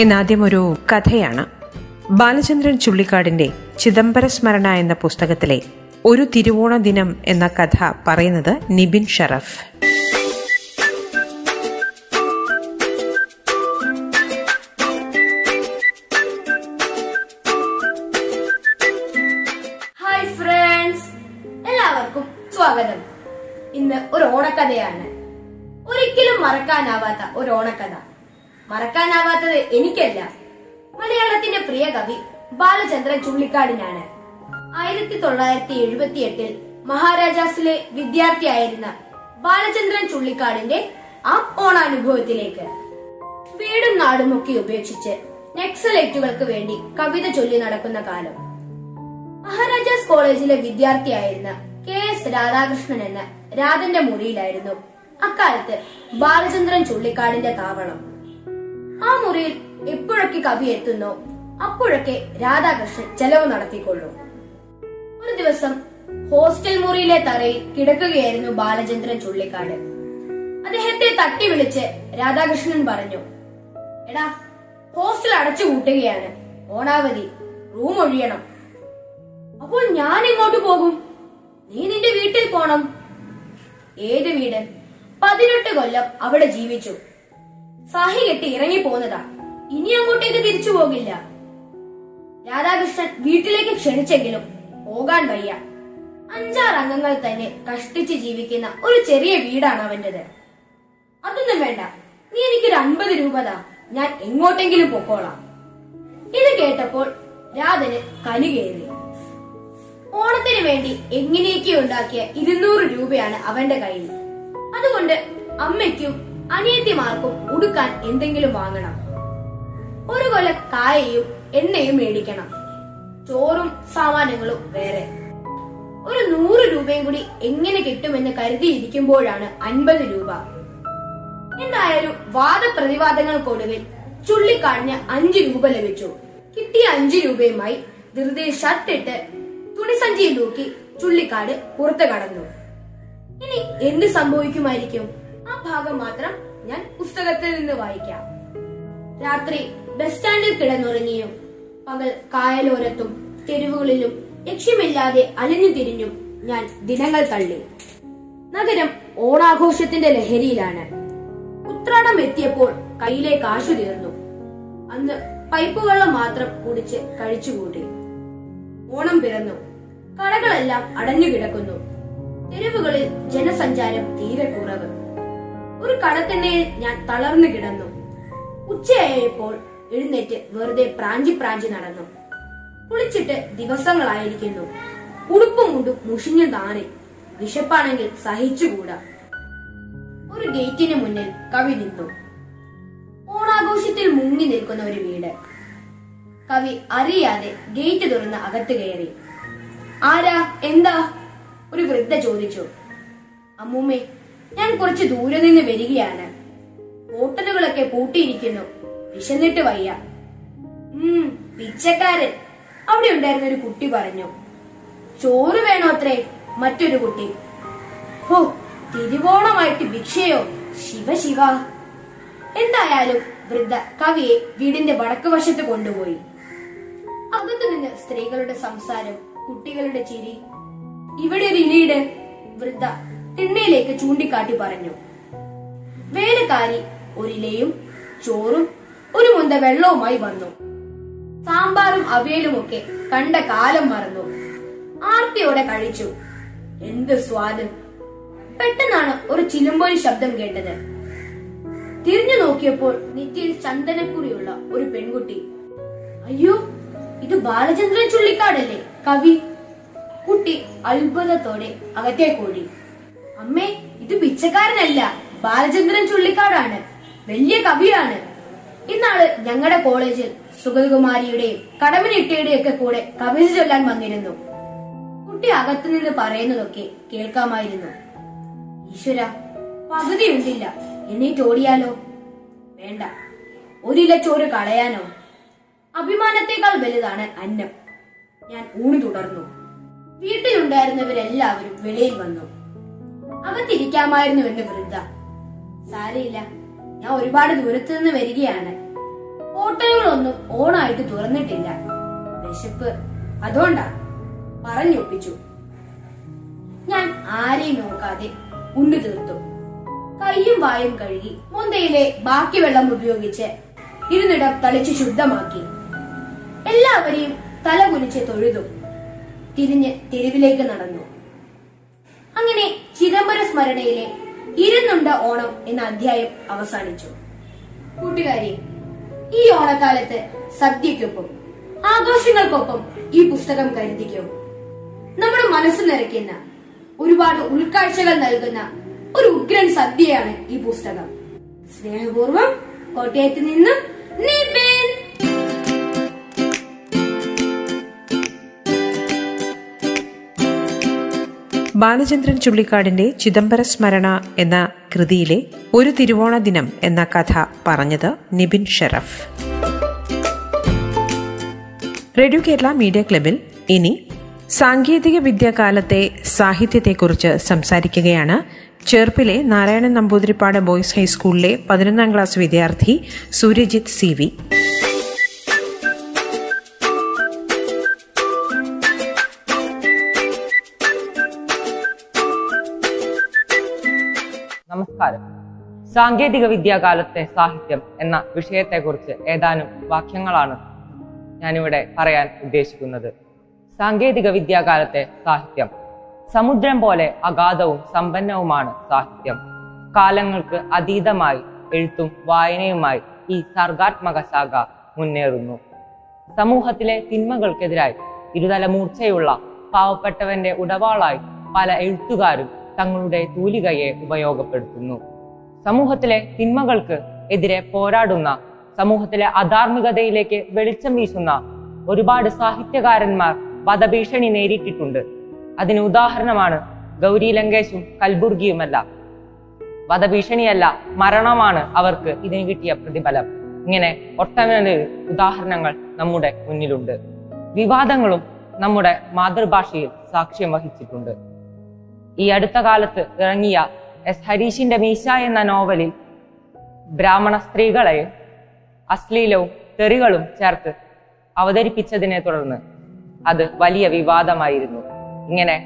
ഇന്നാദ്യം ഒരു കഥയാണ്. ബാലചന്ദ്രൻ ചുള്ളിക്കാടിന്റെ ചിദംബര സ്മരണ എന്ന പുസ്തകത്തിലെ ഒരു തിരുവോണ ദിനം എന്ന കഥ പറയുന്നത് നിബിൻ ഷറഫ്. ഹായ് ഫ്രണ്ട്സ് എല്ലാവർക്കും സ്വാഗതം. ഇന്ന് ഒരു ഓണക്കഥയാണ്. ഒരിക്കലും മറക്കാനാവാത്ത ഒരു ഓണക്കഥ. മറക്കാനാവാത്തത് എനിക്കല്ല. മലയാളത്തിന്റെ പ്രിയ കവി ബാലചന്ദ്രൻ ചുള്ളിക്കാടിനാണ്. ആയിരത്തി തൊള്ളായിരത്തി എഴുപത്തി എട്ടിൽ മഹാരാജാസിലെ വിദ്യാർത്ഥിയായിരുന്ന ബാലചന്ദ്രൻ ചുള്ളിക്കാടിന്റെ ആ ഓണാനുഭവത്തിലേക്ക്. വീടും നാടുമൊക്കെ ഉപേക്ഷിച്ച് നക്സലൈറ്റുകൾക്ക് വേണ്ടി കവിത ചൊല്ലി നടക്കുന്ന കാലം. മഹാരാജാസ് കോളേജിലെ വിദ്യാർത്ഥിയായിരുന്ന കെ എസ് രാധാകൃഷ്ണൻ എന്ന രാധന്റെ മുറിയിലായിരുന്നു അക്കാലത്ത് ബാലചന്ദ്രൻ ചുള്ളിക്കാടിന്റെ താവളം. ആ മുറിയിൽ എപ്പോഴൊക്കെ കവി എത്തുന്നോ അപ്പോഴൊക്കെ രാധാകൃഷ്ണൻ ചെലവ് നടത്തിക്കൊള്ളു. ഒരു ദിവസം ഹോസ്റ്റൽ മുറിയിലെ തറയിൽ കിടക്കുകയായിരുന്നു ബാലചന്ദ്രൻ ചുള്ളിക്കാട്. അദ്ദേഹത്തെ തട്ടി വിളിച്ച് രാധാകൃഷ്ണൻ പറഞ്ഞു എടാ ഹോസ്റ്റൽ അടച്ചു കൂട്ടുകയാണ് ഓണാവധി റൂം ഒഴിയണം. അപ്പോൾ ഞാൻ എങ്ങോട്ട് പോകും? നീ നിന്റെ വീട്ടിൽ പോണം. ഏത് വീട്? പതിനെട്ട് കൊല്ലം അവിടെ ജീവിച്ചു. സാഹി കെട്ടി ഇറങ്ങി പോന്നതാ ഇനി അങ്ങോട്ടേക്ക് തിരിച്ചു പോകില്ല. രാധാകൃഷ്ണൻ വീട്ടിലേക്ക് ക്ഷണിച്ചെങ്കിലും പോകാൻ വയ്യ. അഞ്ചാറ് അംഗങ്ങൾ തന്നെ കഷ്ടിച്ച് ജീവിക്കുന്ന ഒരു ചെറിയ വീടാണ് അവന്റേത് അതൊന്നും വേണ്ട. നീ എനിക്കൊരു അൻപത് രൂപ താ. ഞാൻ എങ്ങോട്ടെങ്കിലും പൊക്കോളാം. ഇത് കേട്ടപ്പോൾ രാധന് കലി കയറി. ഓണത്തിന് വേണ്ടി എങ്ങനെയൊക്കെ ഉണ്ടാക്കിയ ഇരുന്നൂറ് രൂപയാണ് അവന്റെ കയ്യിൽ. അതുകൊണ്ട് അമ്മയ്ക്കും അനിയത്തിമാർക്കും ഉടുക്കാൻ എന്തെങ്കിലും വാങ്ങണം. ഒരു കൊല കായയും എണ്ണയും മേടിക്കണം. ചോറും സാമാനങ്ങളും വേറെ. ഒരു നൂറ് രൂപയും കൂടി എങ്ങനെ കിട്ടുമെന്ന് കരുതിയിരിക്കുമ്പോഴാണ് അൻപത് രൂപ. എന്തായാലും വാദപ്രതിവാദങ്ങൾക്കൊടുവിൽ ചുള്ളിക്കാടിന് അഞ്ചു രൂപ ലഭിച്ചു. കിട്ടിയ അഞ്ചു രൂപയുമായി ധൃതിയിൽ ഷർട്ടിട്ട് തുണിസഞ്ചിയിൽ തൂക്കി ചുള്ളിക്കാട് പുറത്തു കടന്നു. ഇനി എന്ത് സംഭവിക്കുമായിരിക്കും? ആ ഭാഗം മാത്രം ഞാൻ പുസ്തകത്തിൽ നിന്ന് വായിക്കാം. രാത്രി ബസ് സ്റ്റാൻഡിൽ കിടന്നുറങ്ങിയും പകൽ കായലോരത്തും തെരുവുകളിലും ലക്ഷ്യമില്ലാതെ അലിഞ്ഞു തിരിഞ്ഞും ഞാൻ ദിനങ്ങൾ തള്ളി. നഗരം ഓണാഘോഷത്തിന്റെ ലഹരിയിലാണ്. ഉത്രാടം എത്തിയപ്പോൾ കയ്യിലെ കാശു തീർന്നു. അന്ന് പൈപ്പ് വെള്ളം മാത്രം കുടിച്ച് കഴിച്ചുകൂട്ടി. ഓണം പിറന്നു. കടകളെല്ലാം അടഞ്ഞു കിടക്കുന്നു തെരുവുകളിൽ ജനസഞ്ചാരം തീരെ കുറവ്. ഒരു കടത്തിണ്ണയിൽ ഞാൻ തളർന്നു കിടന്നു. ഉച്ചയായപ്പോൾ എഴുന്നേറ്റ് വെറുതെ പ്രാഞ്ചി പ്രാഞ്ചി നടന്നു. കുളിച്ചിട്ട് ദിവസങ്ങളായിരിക്കുന്നു. ഉടുപ്പും മുണ്ടും മുഷിഞ്ഞു താറി വിശപ്പാണെങ്കിൽ സഹിച്ചുകൂടാ. ഒരു ഗേറ്റിന് മുന്നിൽ കവി നിന്നു. ഓണാഘോഷത്തിൽ മുങ്ങി നിൽക്കുന്ന ഒരു വീട്. കവി അറിയാതെ ഗേറ്റ് തുറന്ന് അകത്ത് കയറി. ആരാ? എന്താ? ഒരു വൃദ്ധ ചോദിച്ചു. അമ്മൂമ്മേ ഞാൻ കുറച്ച് ദൂരെ നിന്ന് വരികയാണ്. ഹോട്ടലുകളൊക്കെ പൂട്ടിയിരിക്കുന്നു. വിശന്നിട്ട് വയ്യ. ഉം പിച്ചക്കാരൻ. അവിടെ ഉണ്ടായിരുന്ന ഒരു കുട്ടി പറഞ്ഞു. ചോറ് വേണോ അത്രേ? മറ്റൊരു കുട്ടി. ഹോ തിരുവോണമായിട്ട് ഭിക്ഷയോ? ശിവ ശിവ. എന്തായാലും വൃദ്ധ കവിയെ വീടിന്റെ വടക്ക് വശത്ത് കൊണ്ടുപോയി. അകത്തു നിന്ന് സ്ത്രീകളുടെ സംസാരം കുട്ടികളുടെ ചിരി. ഇവിടെ ഒരു ഇലയിട് വൃദ്ധ തിണ്ണയിലേക്ക് ചൂണ്ടിക്കാട്ടി പറഞ്ഞു. വേലക്കാരി ഒരിലയും ചോറും ഒരു മുന്ത വെള്ളവുമായി വന്നു. സാമ്പാറും അവിയലുമൊക്കെ കണ്ട കാലം മറന്നു. ആർത്തിയോടെ കഴിച്ചു. എന്ത് സ്വാദ്. പെട്ടെന്നാണ് ഒരു ചിലുമ്പൊലി ശബ്ദം കേട്ടത്. തിരിഞ്ഞു നോക്കിയപ്പോൾ നെറ്റിയിൽ ചന്ദനക്കുറിയുള്ള ഒരു പെൺകുട്ടി. അയ്യോ ഇത് ബാലചന്ദ്രൻ ചുള്ളിക്കാടല്ലേ? കവി. കുട്ടി അത്ഭുതത്തോടെ അകത്തേക്കോടി അമ്മേ ഇത് പിച്ചക്കാരനല്ല. ബാലചന്ദ്രൻ ചുള്ളിക്കാടാണ്. വലിയ കവിയാണ്. ഇന്നാൾ ഞങ്ങളുടെ കോളേജിൽ സുഗതകുമാരിയുടെയും കടമനിട്ടയുടെയും ഒക്കെ കൂടെ കവിത ചൊല്ലാൻ വന്നിരുന്നു. കുട്ടി അകത്തുനിന്ന് പറയുന്നതൊക്കെ കേൾക്കാമായിരുന്നു. ഈശ്വര പകുതി ഉണ്ടില്ല. എണീറ്റ് ഓടിയാലോ? വേണ്ട. ഒരില ചോറ് കളയാനോ? അഭിമാനത്തെക്കാൾ വലുതാണ് അന്നം. ഞാൻ ഊണ് തുടർന്നു. വീട്ടിലുണ്ടായിരുന്നവരെല്ലാവരും വെളിയിൽ വന്നു. അകത്തിരിക്കാമായിരുന്നുവെന്ന് വൃദ്ധ. സാരയില്ല ഞാൻ ഒരുപാട് ദൂരത്തു നിന്ന് വരികയാണ്. ഹോട്ടലുകളൊന്നും ഓണായിട്ട് തുറന്നിട്ടില്ല. വിശപ്പ് അതുകൊണ്ടാ പറഞ്ഞൊപ്പിച്ചു ഞാൻ ആരെയും നോക്കാതെ ഉണ്ടു തീർത്തു. കയ്യും വായും കഴുകി മുന്തയിലെ ബാക്കി വെള്ളം ഉപയോഗിച്ച് ഇരുന്നിടം തളിച്ച് ശുദ്ധമാക്കി. എല്ലാവരെയും തല കുനിച്ച് തൊഴുതു. തിരിഞ്ഞ് തെരുവിലേക്ക് നടന്നു. അങ്ങനെ ചിദംബര സ്മരണയിലെ ഇരുന്നുണ്ട ഓണം എന്ന അധ്യായം അവസാനിച്ചു. കൂട്ടുകാരി ഈ ഓണക്കാലത്ത് സദ്യക്കൊപ്പം ആഘോഷങ്ങൾക്കൊപ്പം ഈ പുസ്തകം കരുതിക്കോ. നമ്മുടെ മനസ്സ് നിറയ്ക്കുന്ന ഒരുപാട് ഉൾക്കാഴ്ചകൾ നൽകുന്ന ഒരു ഉഗ്രൻ സദ്യയാണ് ഈ പുസ്തകം. സ്നേഹപൂർവം കോട്ടയത്ത് നിന്നും നിബിൻ ബാലചന്ദ്രൻ ചുള്ളിക്കാടിന്റെ ചിദംബര സ്മരണ എന്ന കൃതിയിലെ ഒരു തിരുവോണ ദിനം എന്ന കഥ പറഞ്ഞത് നിബിൻ ഷെറഫ്. റേഡിയോ കേരള മീഡിയ ക്ലബിൽ ഇനി സാങ്കേതിക വിദ്യാകാലത്തെ സാഹിത്യത്തെക്കുറിച്ച് സംസാരിക്കുകയാണ്. ചേർപ്പിലെ നാരായണൻ നമ്പൂതിരിപ്പാട് ബോയ്സ് ഹൈസ്കൂളിലെ പതിനൊന്നാം ക്ലാസ് വിദ്യാർത്ഥി സൂര്യജിത്ത് സി വി. നമസ്കാരം സാങ്കേതിക വിദ്യാകാലത്തെ സാഹിത്യം എന്ന വിഷയത്തെക്കുറിച്ച് ഏതാനും വാക്യങ്ങളാണ് ഞാനിവിടെ പറയാൻ ഉദ്ദേശിക്കുന്നത്. സാങ്കേതിക വിദ്യാകാലത്തെ സാഹിത്യം. സമുദ്രം പോലെ അഗാധവും സമ്പന്നവുമാണ് സാഹിത്യം. കാലങ്ങൾക്ക് അതീതമായി എഴുത്തും വായനയുമായി ഈ സർഗാത്മക ശാഖ മുന്നേറുന്നു. സമൂഹത്തിലെ തിന്മകൾക്കെതിരായി ഇരുതല മൂർച്ചയുള്ള പാവപ്പെട്ടവന്റെ ഉടവാളായി പല എഴുത്തുകാരും തങ്ങളുടെ തൂലികയെ ഉപയോഗപ്പെടുത്തുന്നു. സമൂഹത്തിലെ തിന്മകൾക്ക് എതിരെ പോരാടുന്ന സമൂഹത്തിലെ അധാർമികതയിലേക്ക് വെളിച്ചം വീശുന്ന ഒരുപാട് സാഹിത്യകാരന്മാർ വധഭീഷണി നേരിട്ടിട്ടുണ്ട്. അതിന് ഉദാഹരണമാണ് ഗൗരി ലങ്കേശും കൽബുർഗിയുമല്ല. വധഭീഷണിയല്ല മരണമാണ് അവർക്ക് ഇതിന് കിട്ടിയ പ്രതിഫലം. ഇങ്ങനെ ഒട്ടനവധി ഉദാഹരണങ്ങൾ നമ്മുടെ മുന്നിലുണ്ട്. വിവാദങ്ങളും നമ്മുടെ മാതൃഭാഷയിൽ സാക്ഷ്യം വഹിച്ചിട്ടുണ്ട്. ഈ അടുത്ത കാലത്ത് ഇറങ്ങിയ എസ് ഹരീഷിന്റെ മീശ എന്ന നോവലിൽ ബ്രാഹ്മണ സ്ത്രീകളെ അശ്ലീലവും തെറികളും ചേർത്ത് അവതരിപ്പിച്ചതിനെ തുടർന്ന് അത് വലിയ വിവാദമായിരുന്നു. ഇങ്ങനെ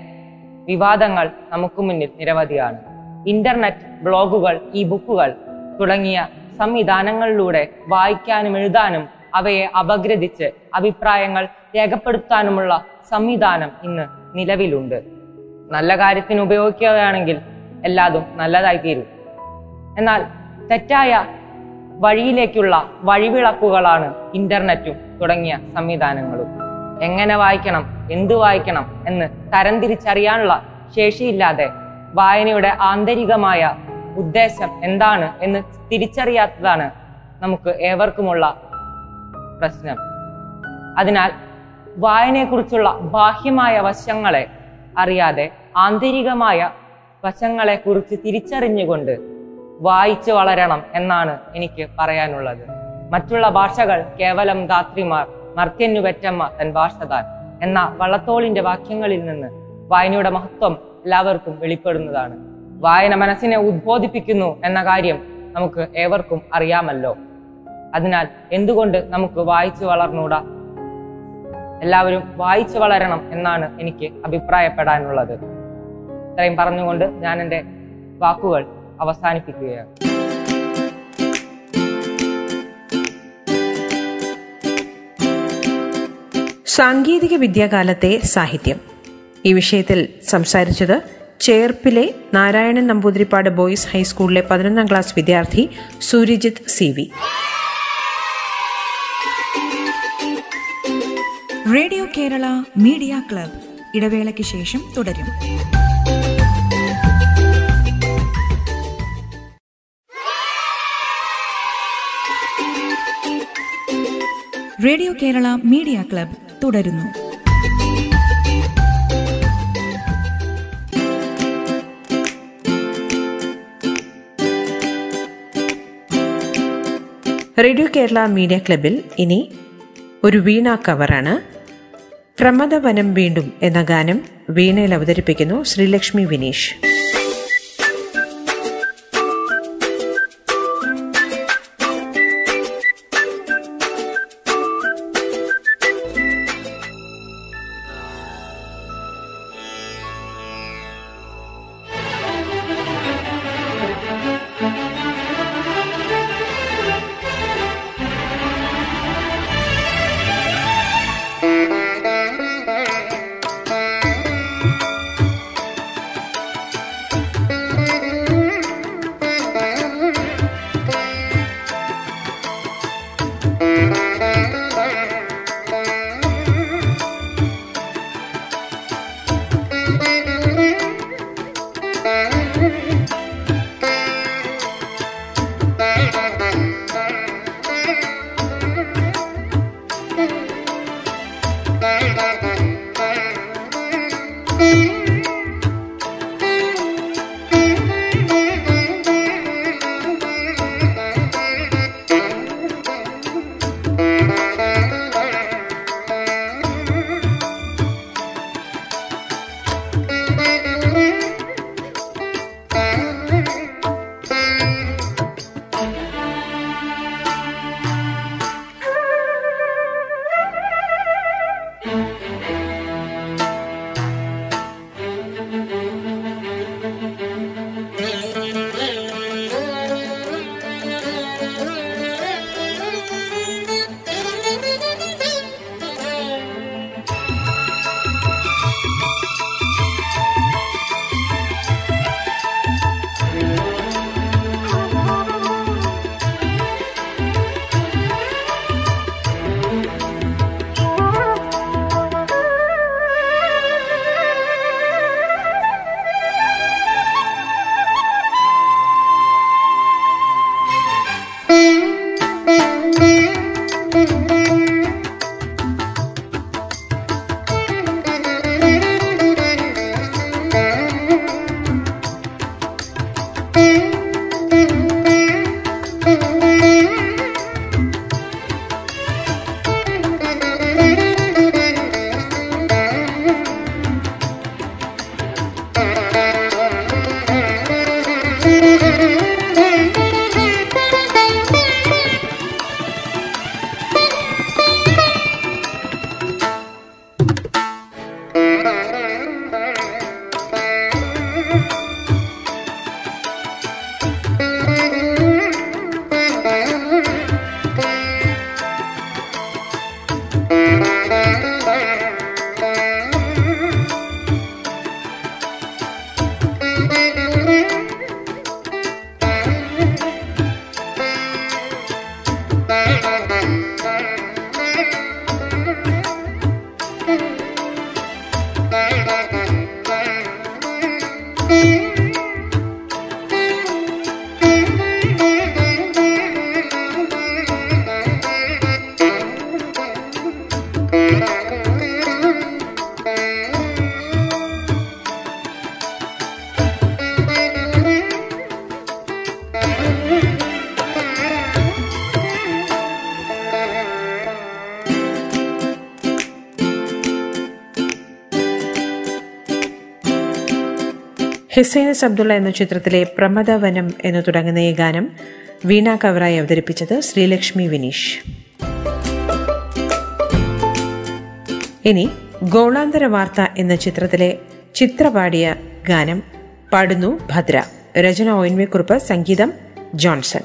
വിവാദങ്ങൾ നമുക്ക് മുന്നിൽ നിരവധിയാണ്. ഇന്റർനെറ്റ് ബ്ലോഗുകൾ ഇ ബുക്കുകൾ തുടങ്ങിയ സംവിധാനങ്ങളിലൂടെ വായിക്കാനും എഴുതാനും അവയെ അപഗ്രഥിച്ച് അഭിപ്രായങ്ങൾ രേഖപ്പെടുത്താനുമുള്ള സംവിധാനം ഇന്ന് നിലവിലുണ്ട്. നല്ല കാര്യത്തിന് ഉപയോഗിക്കുകയാണെങ്കിൽ എല്ലാതും നല്ലതായി തീരും എന്നാൽ തെറ്റായ വഴിയിലേക്കുള്ള വഴിവിളക്കുകളാണ് ഇന്റർനെറ്റും തുടങ്ങിയ സംവിധാനങ്ങളും. എങ്ങനെ വായിക്കണം എന്ത് വായിക്കണം എന്ന് തരംതിരിച്ചറിയാനുള്ള ശേഷിയില്ലാതെ വായനയുടെ ആന്തരികമായ ഉദ്ദേശം എന്താണ് എന്ന് തിരിച്ചറിയാത്തതാണ് നമുക്ക് ഏവർക്കുമുള്ള പ്രശ്നം. അതിനാൽ വായനയെക്കുറിച്ചുള്ള ബാഹ്യമായ വശങ്ങളെ അറിയാതെ ആന്തരികമായ വശങ്ങളെ കുറിച്ച് തിരിച്ചറിഞ്ഞുകൊണ്ട് വായിച്ചു വളരണം എന്നാണ് എനിക്ക് പറയാനുള്ളത്. മറ്റുള്ള ഭാഷകൾ കേവലം ധാത്രിമാർ മർത്യന്നു പെറ്റമ്മ തൻ ഭാഷതാൻ എന്ന വള്ളത്തോളിന്റെ വാക്യങ്ങളിൽ നിന്ന് വായനയുടെ മഹത്വം എല്ലാവർക്കും വെളിപ്പെടുന്നതാണ്. വായന മനസ്സിനെ ഉദ്ബോധിപ്പിക്കുന്നു എന്ന കാര്യം നമുക്ക് ഏവർക്കും അറിയാമല്ലോ. അതിനാൽ എന്തുകൊണ്ട് നമുക്ക് വായിച്ചു വളർന്നൂടാ? എല്ലാവരും വായിച്ചു വളരണം എന്നാണ് എനിക്ക് അഭിപ്രായപ്പെടാനുള്ളത്. ഇത്രയും പറഞ്ഞുകൊണ്ട് ഞാൻ എന്റെ വാക്കുകൾ അവസാനിപ്പിക്കുകയാണ്. സാങ്കേതിക വിദ്യാകാലത്തെ സാഹിത്യം. ഈ വിഷയത്തിൽ സംസാരിച്ചത് ചേർപ്പിലെ നാരായണൻ നമ്പൂതിരിപ്പാട് ബോയ്സ് ഹൈസ്കൂളിലെ പതിനൊന്നാം ക്ലാസ് വിദ്യാർത്ഥി Suryajith C radio Kerala media club ഇടവേളയ്ക്ക് ശേഷം തുടരും. റേഡിയോ കേരള മീഡിയ ക്ലബ് തുടരുന്നു. റേഡിയോ കേരള മീഡിയ ക്ലബിൽ ഇനി ഒരു വീണ കവറാണ്. പ്രമദവനം വീണ്ടും എന്ന ഗാനം വീണയിൽ അവതരിപ്പിക്കുന്നു ശ്രീലക്ഷ്മി വിനീഷ്. ഹിസൈനസ് അബ്ദുള്ള എന്ന ചിത്രത്തിലെ പ്രമദവനം എന്ന് തുടങ്ങുന്ന ഈ ഗാനം വീണ കവറായി അവതരിപ്പിച്ചത് ശ്രീലക്ഷ്മി വിനീഷ്. ഇനി ഗോളാന്തര വാർത്ത എന്ന ചിത്രത്തിലെ ചിത്രപാടിയ ഗാനം പാടുന്നു ഭദ്ര. രചന ഒയിൻവേക്കുറിപ്പ് സംഗീതം ജോൺസൺ.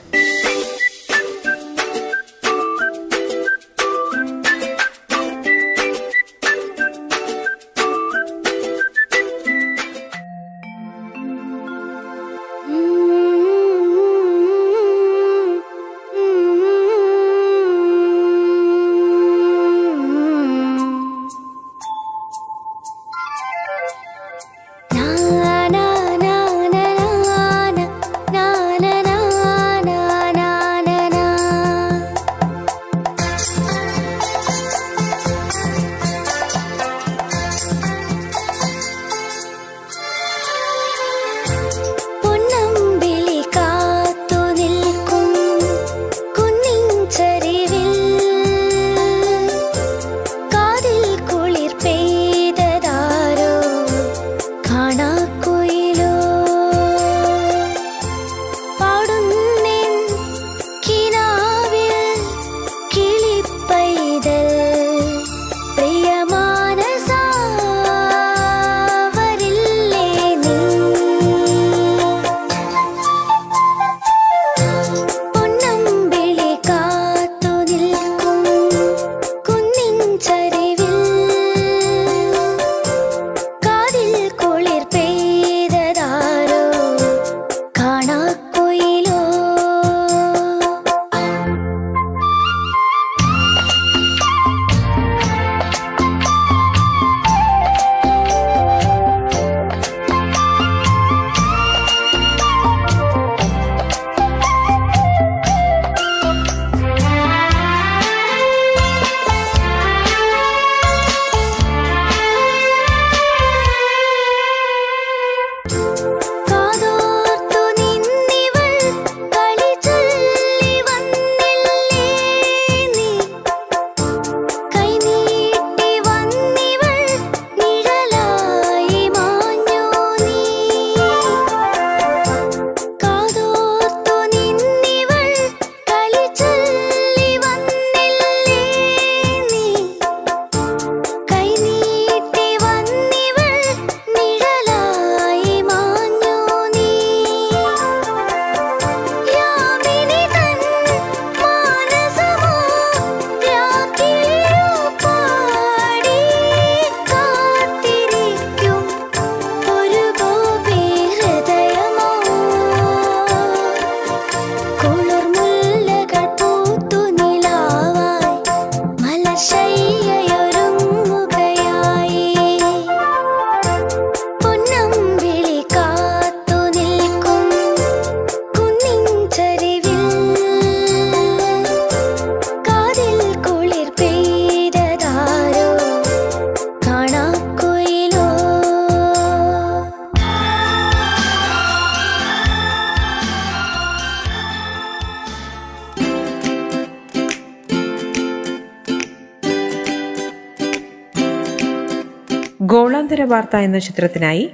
വാർത്ത എന്ന ചിത്രത്തിനായി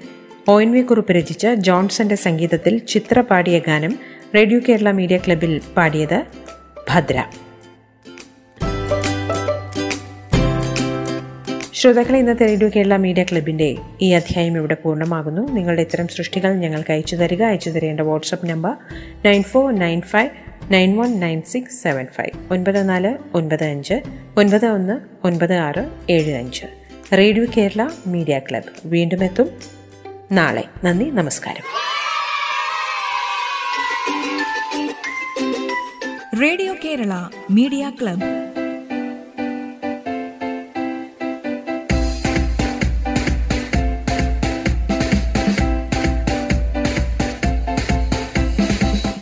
ഒ എൻ വി കുറിപ്പ് രചിച്ച ജോൺസന്റെ സംഗീതത്തിൽ ചിത്ര പാടിയ ഗാനം റേഡിയോ കേരള മീഡിയ ക്ലബിൽ പാടിയത് ഭദ്ര. ശ്രോതാക്കളെ ഇന്നത്തെ റേഡിയോ കേരള മീഡിയ ക്ലബിന്റെ ഈ അധ്യായം ഇവിടെ പൂർണമാകുന്നു. നിങ്ങളുടെ ഇത്തരം സൃഷ്ടികൾ ഞങ്ങൾക്ക് അയച്ചു തരിക. അയച്ചു തരേണ്ട WhatsApp number nine four nine five nine one nine six seven five. ഒൻപത് നാല് ഒൻപത് അഞ്ച് ഒൻപത് ഒന്ന് ഒൻപത് ആറ് ഏഴ് അഞ്ച്. Radio Kerala media club. വീണ്ടും എത്തും. നാളെ. നന്ദി. നമസ്കാരം. Radio Kerala media club.